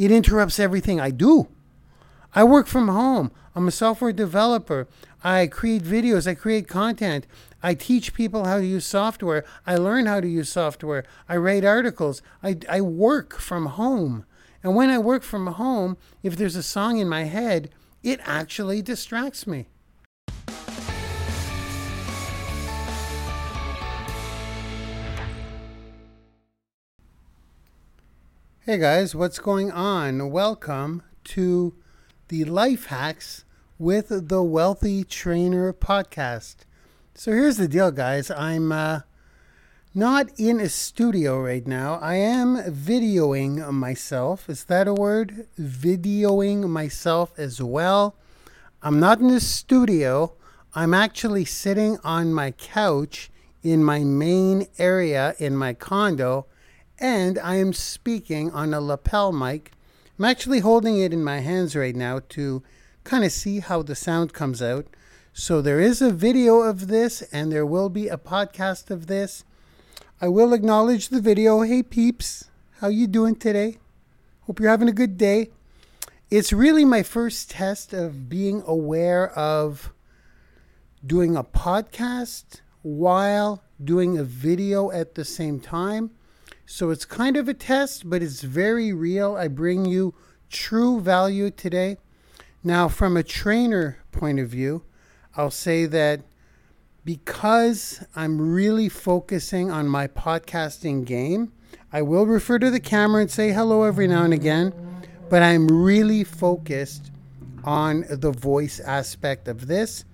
it interrupts everything I do. I work from home. I'm a software developer. I create videos. I create content. I teach people how to use software. I learn how to use software. I write articles. I, I work from home. And when I work from home, if there's a song in my head, it actually distracts me. Hey guys, what's going on? Welcome to the Life Hacks with the Wealthy Trainer podcast. So here's the deal, guys. I'm uh, not in a studio right now. I am videoing myself. Is that a word? Videoing myself as well. I'm not in a studio. I'm actually sitting on my couch in my main area in my condo and I am speaking on a lapel mic. I'm actually holding it in my hands right now to kind of see how the sound comes out. So there is a video of this and there will be a podcast of this. I will acknowledge the video. Hey peeps, how you doing today? Hope you're having a good day. It's really my first test of being aware of doing a podcast while doing a video at the same time. So it's kind of a test, but it's very real. I bring you true value today. Now, from a trainer point of view, I'll say that because I'm really focusing on my podcasting game, I will refer to the camera and say hello every now and again, but I'm really focused on the voice aspect of this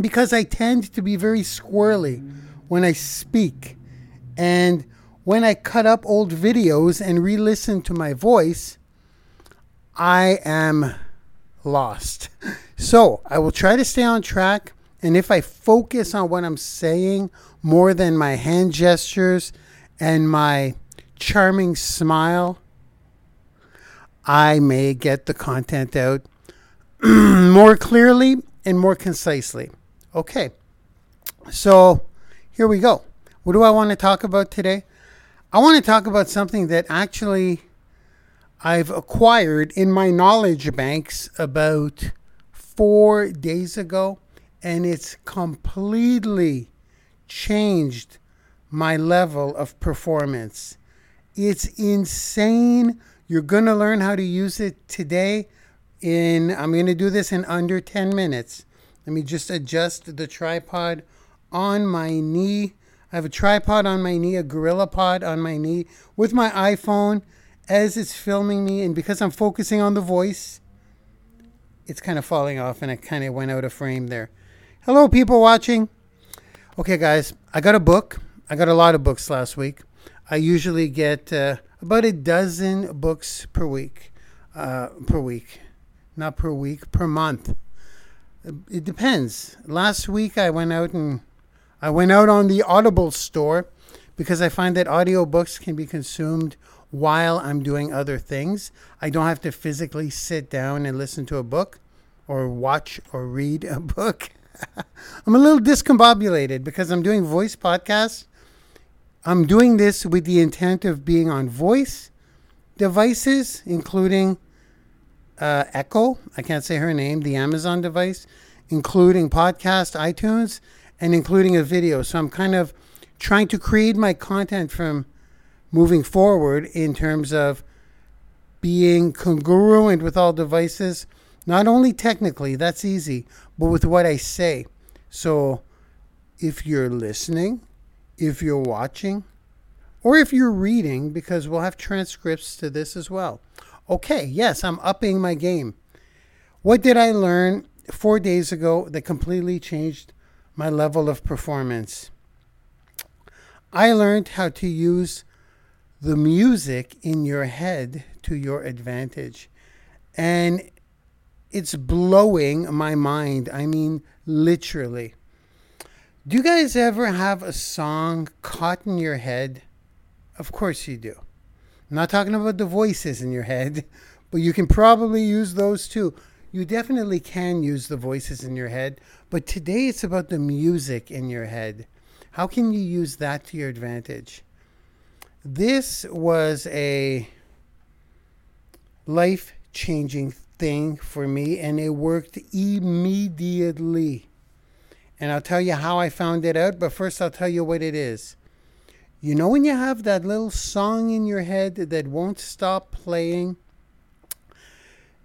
because I tend to be very squirrely when I speak. And when I cut up old videos and re listen to my voice, I am lost. So I will try to stay on track. And if I focus on what I'm saying more than my hand gestures and my charming smile, I may get the content out more clearly and more concisely. Okay, so here we go. What do I want to talk about today? I want to talk about something that actually I've acquired in my knowledge banks about four days ago, and it's completely changed my level of performance. It's insane. You're going to learn how to use it today. In I'm going to do this in under 10 minutes. Let me just adjust the tripod on my knee I have a tripod on my knee, a Gorilla Pod on my knee, with my iPhone as it's filming me. And because I'm focusing on the voice, it's kind of falling off and it kind of went out of frame there. Hello, people watching. Okay, guys, I got a book. I got a lot of books last week. I usually get uh, about a dozen books per week. Uh, per week. Not per week, per month. It depends. Last week I went out and I went out on the Audible store because I find that audiobooks can be consumed while I'm doing other things. I don't have to physically sit down and listen to a book or watch or read a book. I'm a little discombobulated because I'm doing voice podcasts. I'm doing this with the intent of being on voice devices, including uh, Echo. I can't say her name, the Amazon device, including podcast, iTunes, and including a video. So I'm kind of trying to create my content from moving forward in terms of being congruent with all devices, not only technically, that's easy, but with what I say. So if you're listening, if you're watching, or if you're reading, because we'll have transcripts to this as well. Okay, yes, I'm upping my game. What did I learn four days ago that completely changed my level of performance. I learned how to use the music in your head to your advantage. And it's blowing my mind. I mean, literally. Do you guys ever have a song caught in your head? Of course you do. I'm not talking about the voices in your head, but you can probably use those too you definitely can use the voices in your head, but today it's about the music in your head. How can you use that to your advantage? This was a life changing thing for me, and it worked immediately. And I'll tell you how I found it out, but first I'll tell you what it is. You know, when you have that little song in your head that won't stop playing?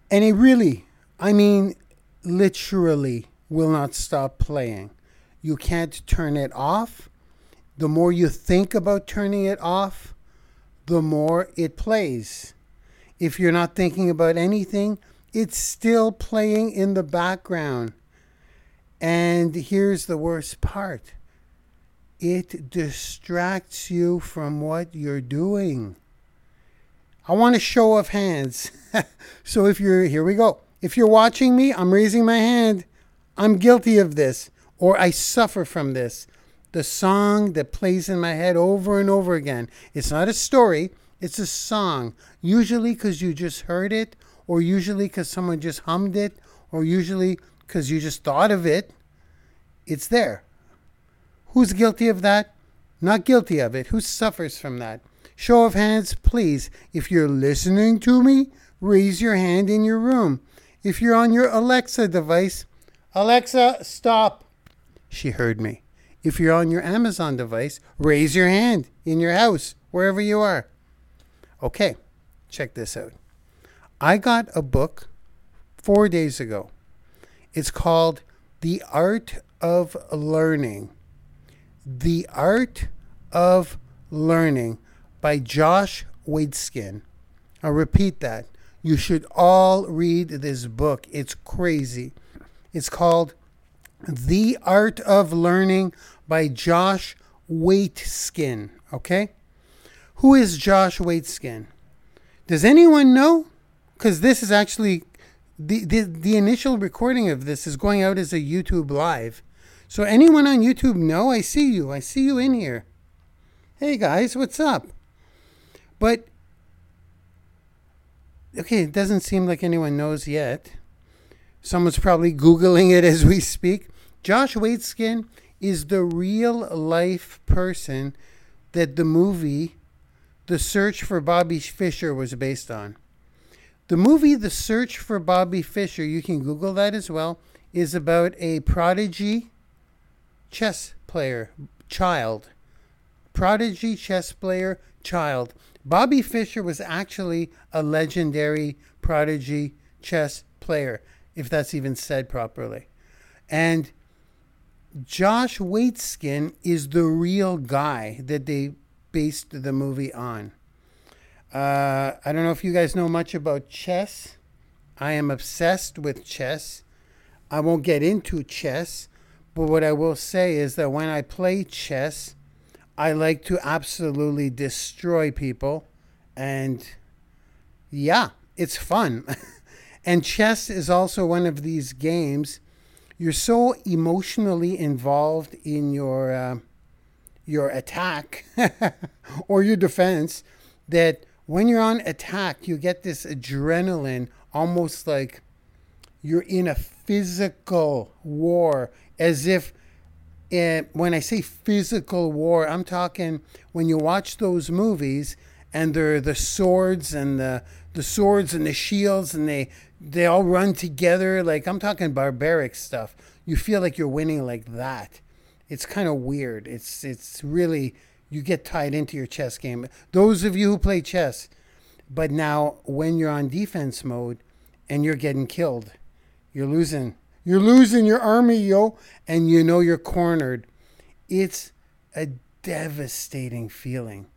And it really, I mean, literally will not stop playing. You can't turn it off. The more you think about turning it off, the more it plays. If you're not thinking about anything, it's still playing in the background. And here's the worst part it distracts you from what you're doing. I want a show of hands. so if you're, here we go. If you're watching me, I'm raising my hand. I'm guilty of this, or I suffer from this. The song that plays in my head over and over again. It's not a story, it's a song. Usually because you just heard it, or usually because someone just hummed it, or usually because you just thought of it. It's there. Who's guilty of that? Not guilty of it. Who suffers from that? Show of hands, please. If you're listening to me, raise your hand in your room. If you're on your Alexa device, Alexa, stop. She heard me. If you're on your Amazon device, raise your hand in your house, wherever you are. Okay, check this out. I got a book four days ago. It's called The Art of Learning the Art of Learning by Josh Waitzkin. I'll repeat that. You should all read this book. It's crazy. It's called The Art of Learning by Josh Waitzkin. Okay? Who is Josh Waitzkin? Does anyone know? Because this is actually the, the the initial recording of this is going out as a YouTube live. So anyone on YouTube know I see you. I see you in here. Hey guys, what's up? But okay, it doesn't seem like anyone knows yet. Someone's probably googling it as we speak. Josh Waitzkin is the real life person that the movie The Search for Bobby Fischer was based on. The movie The Search for Bobby Fischer, you can Google that as well, is about a prodigy chess player, child. Prodigy chess player, child. Bobby Fischer was actually a legendary prodigy chess player, if that's even said properly. And Josh Waitzkin is the real guy that they based the movie on. Uh, I don't know if you guys know much about chess. I am obsessed with chess. I won't get into chess, but what I will say is that when I play chess, I like to absolutely destroy people. And yeah, it's fun. and chess is also one of these games. You're so emotionally involved in your uh, your attack or your defense that when you're on attack, you get this adrenaline, almost like you're in a physical war as if it, when I say physical war, I'm talking when you watch those movies and they're the swords and the the swords and the shields and they they all run together. Like I'm talking barbaric stuff. You feel like you're winning like that. It's kind of weird. It's it's really you get tied into your chess game. Those of you who play chess, but now when you're on defense mode and you're getting killed, you're losing you're losing your army, yo, and you know you're cornered. It's a devastating feeling.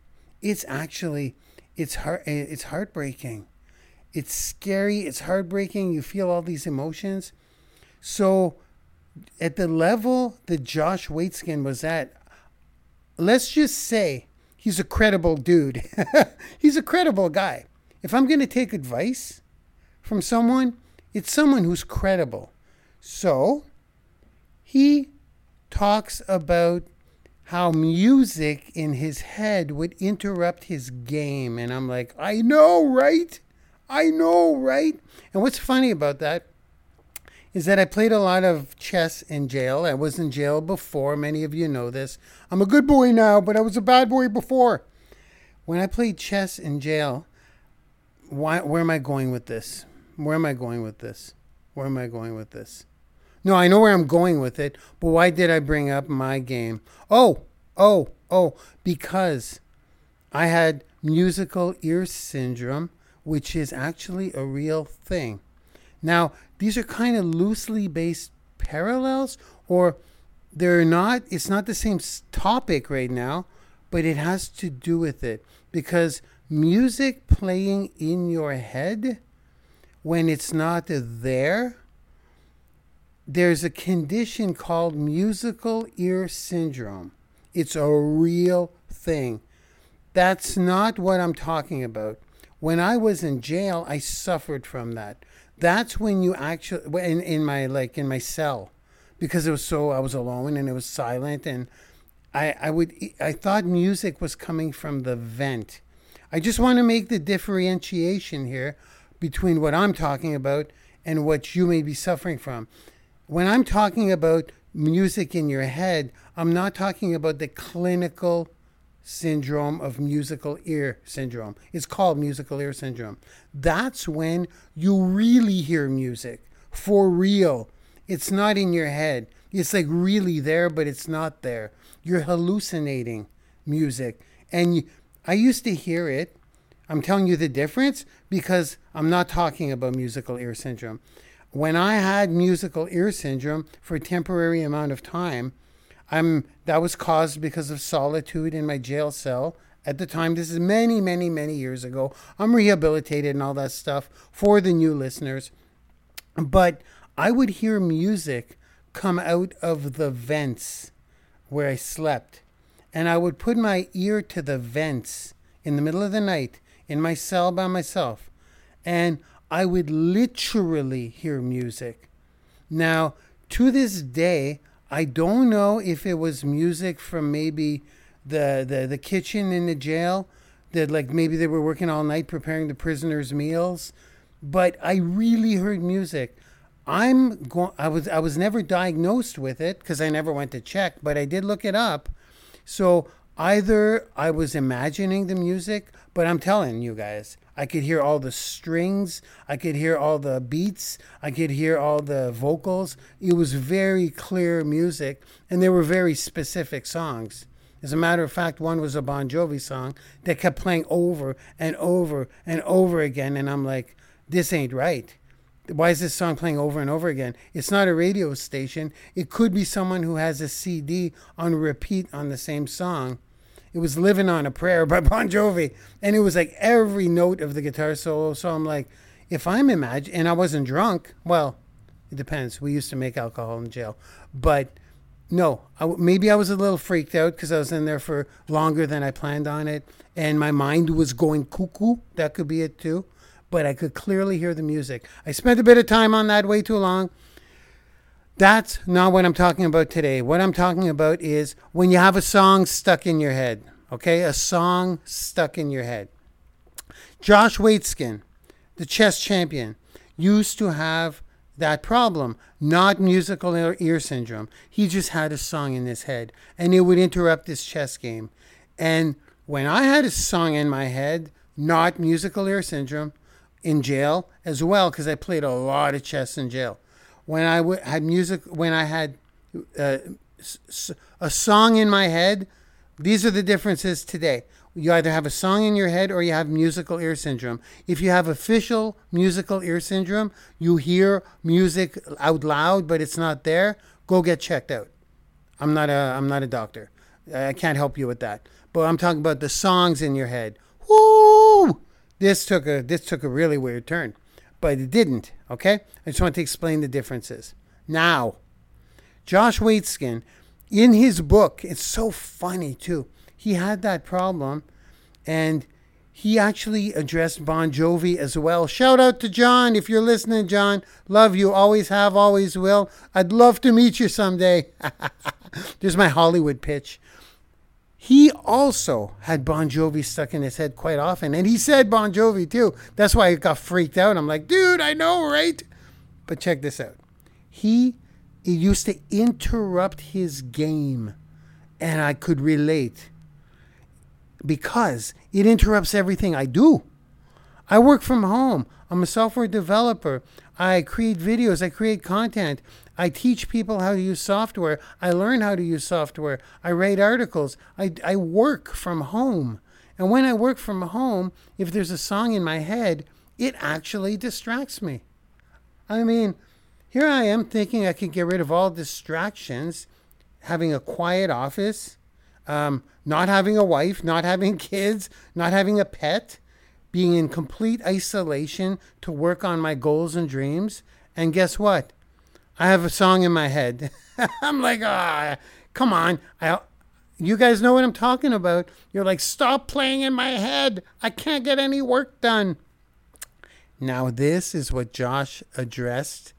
It's actually it's heart it's heartbreaking. It's scary, it's heartbreaking. You feel all these emotions. So at the level that Josh Waitzkin was at, let's just say he's a credible dude. he's a credible guy. If I'm going to take advice from someone, it's someone who's credible. So he talks about how music in his head would interrupt his game. And I'm like, I know, right? I know, right? And what's funny about that is that I played a lot of chess in jail. I was in jail before. Many of you know this. I'm a good boy now, but I was a bad boy before. When I played chess in jail, why? Where am I going with this? Where am I going with this? Where am I going with this? No, I know where I'm going with it, but why did I bring up my game? Oh, oh, oh, because I had musical ear syndrome, which is actually a real thing. Now, these are kind of loosely based parallels, or they're not, it's not the same topic right now, but it has to do with it because music playing in your head when it's not there, there's a condition called musical ear syndrome. It's a real thing. That's not what I'm talking about. When I was in jail, I suffered from that. That's when you actually in, in my like in my cell because it was so I was alone and it was silent and I I would I thought music was coming from the vent. I just want to make the differentiation here between what I'm talking about and what you may be suffering from. When I'm talking about music in your head, I'm not talking about the clinical syndrome of musical ear syndrome. It's called musical ear syndrome. That's when you really hear music for real. It's not in your head. It's like really there, but it's not there. You're hallucinating music. And you, I used to hear it I'm telling you the difference because I'm not talking about musical ear syndrome. When I had musical ear syndrome for a temporary amount of time, I'm that was caused because of solitude in my jail cell. At the time, this is many, many, many years ago. I'm rehabilitated and all that stuff for the new listeners. But I would hear music come out of the vents where I slept. And I would put my ear to the vents in the middle of the night in my cell by myself, and I would literally hear music. Now, to this day, I don't know if it was music from maybe the, the, the kitchen in the jail that like maybe they were working all night preparing the prisoners' meals, but I really heard music. I'm going. I was I was never diagnosed with it because I never went to check, but I did look it up. So either I was imagining the music, but I'm telling you guys, I could hear all the strings, I could hear all the beats, I could hear all the vocals. It was very clear music, and they were very specific songs. As a matter of fact, one was a Bon Jovi song that kept playing over and over and over again, and I'm like, this ain't right. Why is this song playing over and over again? It's not a radio station. It could be someone who has a CD on repeat on the same song it was Living on a Prayer by Bon Jovi. And it was like every note of the guitar solo. So I'm like, if I'm imagine, and I wasn't drunk, well, it depends. We used to make alcohol in jail. But no, I, maybe I was a little freaked out because I was in there for longer than I planned on it. And my mind was going cuckoo. That could be it too. But I could clearly hear the music. I spent a bit of time on that way too long. That's not what I'm talking about today. What I'm talking about is when you have a song stuck in your head. Okay, a song stuck in your head. Josh Waitzkin, the chess champion, used to have that problem, not musical ear syndrome. He just had a song in his head and it would interrupt his chess game. And when I had a song in my head, not musical ear syndrome, in jail as well, because I played a lot of chess in jail when I w- had music, when I had uh, a song in my head, these are the differences today. You either have a song in your head or you have musical ear syndrome. If you have official musical ear syndrome, you hear music out loud, but it's not there, go get checked out. I'm not a, I'm not a doctor. I can't help you with that. But I'm talking about the songs in your head. Woo! This took a, this took a really weird turn but it didn't. Okay? I just want to explain the differences. Now, Josh Waitzkin, in his book, it's so funny too. He had that problem and he actually addressed Bon Jovi as well. Shout out to John if you're listening, John. Love you, always have, always will. I'd love to meet you someday. There's my Hollywood pitch. He also had Bon Jovi stuck in his head quite often. And he said Bon Jovi too. That's why I got freaked out. I'm like, dude, I know, right? But check this out. He, he used to interrupt his game, and I could relate because it interrupts everything I do. I work from home. I'm a software developer. I create videos. I create content. I teach people how to use software. I learn how to use software. I write articles. I, I work from home. And when I work from home, if there's a song in my head, it actually distracts me. I mean, here I am thinking I could get rid of all distractions, having a quiet office, um, not having a wife, not having kids, not having a pet, being in complete isolation to work on my goals and dreams. And guess what? I have a song in my head. I'm like, ah, come on. I, you guys know what I'm talking about. You're like, stop playing in my head. I can't get any work done. Now, this is what Josh addressed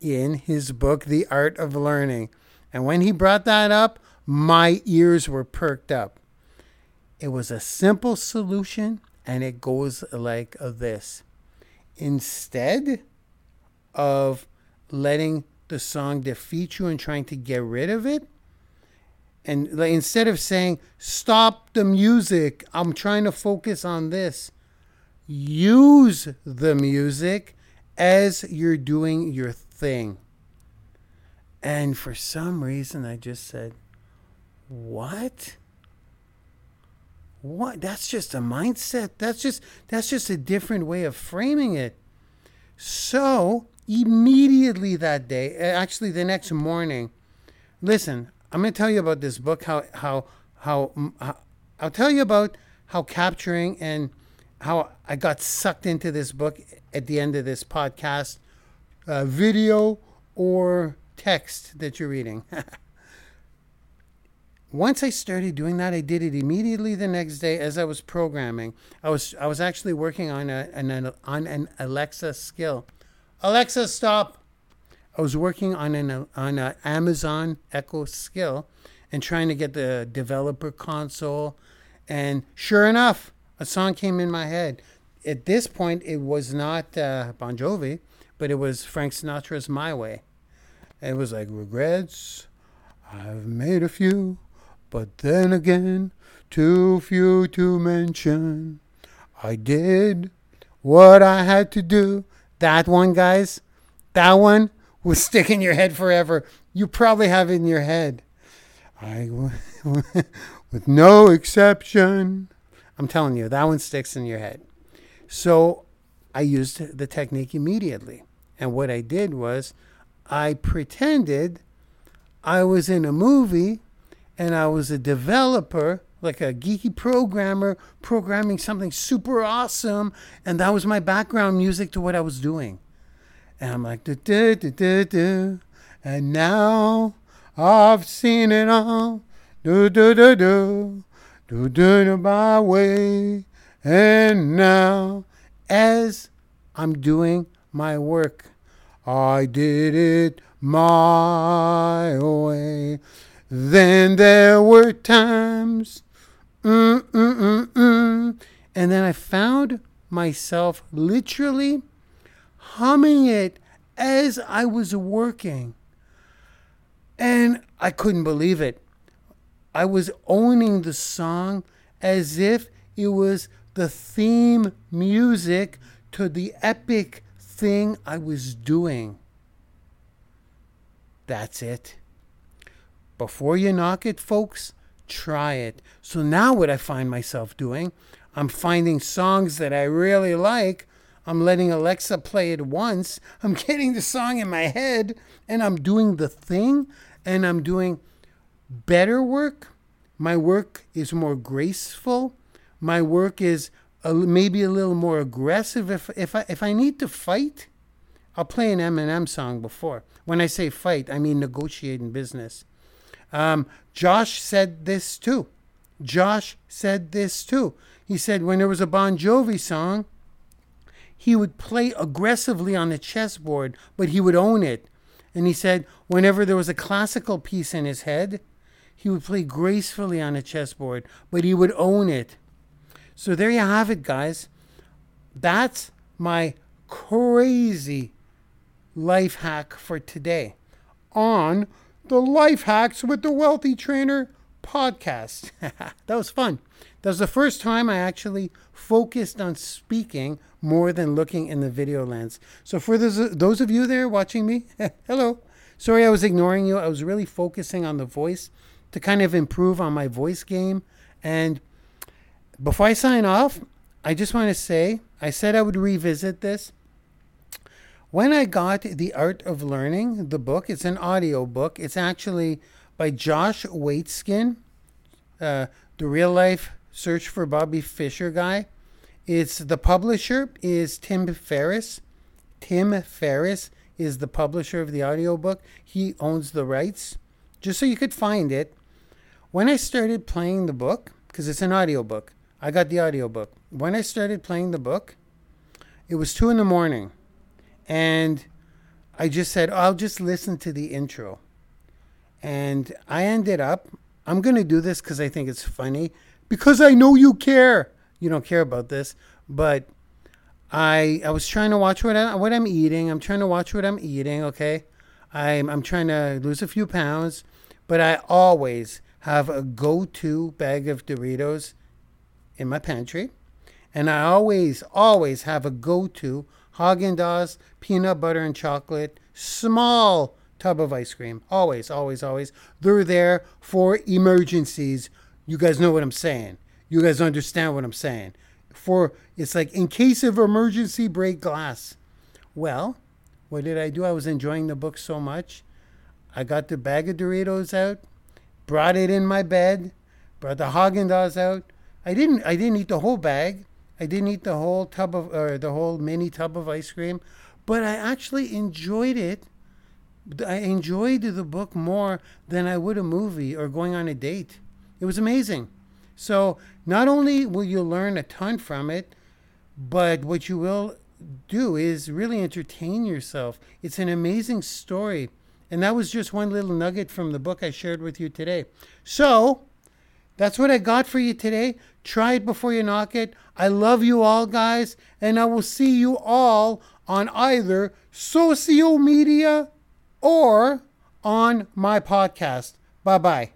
in his book, The Art of Learning. And when he brought that up, my ears were perked up. It was a simple solution, and it goes like this. Instead of letting the song defeat you and trying to get rid of it, and like, instead of saying, Stop the music, I'm trying to focus on this, use the music as you're doing your thing. And for some reason, I just said, What? What? That's just a mindset. That's just that's just a different way of framing it. So immediately that day, actually the next morning, listen, I'm going to tell you about this book. How how how, how I'll tell you about how capturing and how I got sucked into this book at the end of this podcast, uh, video or text that you're reading. Once I started doing that, I did it immediately the next day as I was programming. I was I was actually working on a an, on an Alexa skill. Alexa, stop. I was working on an on an Amazon Echo skill and trying to get the developer console, and sure enough, a song came in my head. At this point, it was not uh, Bon Jovi, but it was Frank Sinatra's "My Way." It was like regrets. I've made a few, but then again, too few to mention. I did what I had to do. That one, guys, that one will stick in your head forever. You probably have it in your head. I, with no exception. I'm telling you, that one sticks in your head. So I used the technique immediately. And what I did was I pretended I was in a movie and I was a developer, like a geeky programmer, programming something super awesome. And that was my background music to what I was doing. And I'm like, do, do, do, do, do. And now I've seen it all. Do, do, do, do. Do, do, do, my way. And now, as I'm doing my work, I did it my way. Then there were times, mm, mm, mm, mm. and then I found myself literally humming it as I was working. And I couldn't believe it. I was owning the song as if it was the theme music to the epic thing I was doing. That's it. Before you knock it, folks, try it. So now, what I find myself doing, I'm finding songs that I really like I'm letting Alexa play it once. I'm getting the song in my head and I'm doing the thing and I'm doing better work. My work is more graceful. My work is a, maybe a little more aggressive. If, if, I, if I need to fight, I'll play an Eminem song before. When I say fight, I mean negotiate in business. Um, Josh said this too. Josh said this too. He said when there was a Bon Jovi song, he would play aggressively on the chessboard, but he would own it. And he said whenever there was a classical piece in his head, he would play gracefully on a chessboard, but he would own it. So there you have it, guys. That's my crazy life hack for today on the Life Hacks with the Wealthy Trainer podcast. that was fun. That was the first time I actually focused on speaking more than looking in the video lens. So, for those, those of you there watching me, hello. Sorry I was ignoring you. I was really focusing on the voice to kind of improve on my voice game. And before I sign off, I just want to say I said I would revisit this. When I got The Art of Learning, the book, it's an audio book. It's actually by Josh Waitzkin, uh, the real life search for Bobby Fischer guy. It's the publisher is Tim Ferriss. Tim Ferriss is the publisher of the audiobook. He owns the rights. Just so you could find it. When I started playing the book, because it's an audiobook, I got the audiobook. When I started playing the book, it was two in the morning. And I just said, I'll just listen to the intro. And I ended up, I'm going to do this because I think it's funny, because I know you care. You don't care about this, but I I was trying to watch what I, what I'm eating. I'm trying to watch what I'm eating. Okay, I'm I'm trying to lose a few pounds, but I always have a go-to bag of Doritos in my pantry, and I always always have a go-to Haagen-Dazs peanut butter and chocolate small tub of ice cream. Always, always, always. They're there for emergencies. You guys know what I'm saying. You guys understand what I'm saying. For it's like in case of emergency, break glass. Well, what did I do? I was enjoying the book so much. I got the bag of Doritos out, brought it in my bed, brought the Haagen-Dazs out. I didn't. I didn't eat the whole bag. I didn't eat the whole tub of or the whole mini tub of ice cream, but I actually enjoyed it I enjoyed the book more than I would a movie or going on a date. It was amazing. So not only will you learn a ton from it, but what you will do is really entertain yourself. It's an amazing story. And that was just one little nugget from the book I shared with you today. So that's what I got for you today. Try it before you knock it. I love you all, guys, and I will see you all on either social media or on my podcast. Bye bye.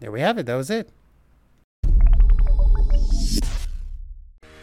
There we have it. That was it.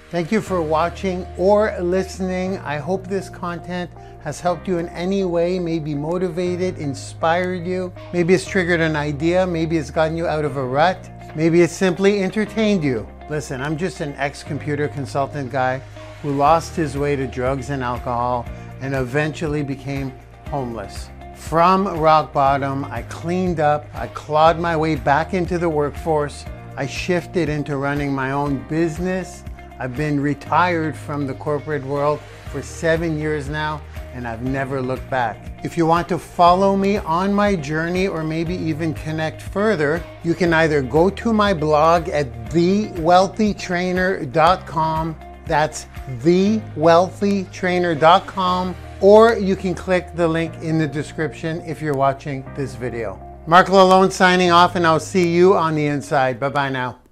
Thank you for watching or listening. I hope this content has helped you in any way, maybe motivated, inspired you. Maybe it's triggered an idea. Maybe it's gotten you out of a rut. Maybe it's simply entertained you. Listen, I'm just an ex computer consultant guy who lost his way to drugs and alcohol and eventually became homeless. From rock bottom, I cleaned up, I clawed my way back into the workforce, I shifted into running my own business. I've been retired from the corporate world for seven years now, and I've never looked back. If you want to follow me on my journey or maybe even connect further, you can either go to my blog at thewealthytrainer.com that's thewealthytrainer.com, or you can click the link in the description if you're watching this video. Mark Lalone signing off, and I'll see you on the inside. Bye bye now.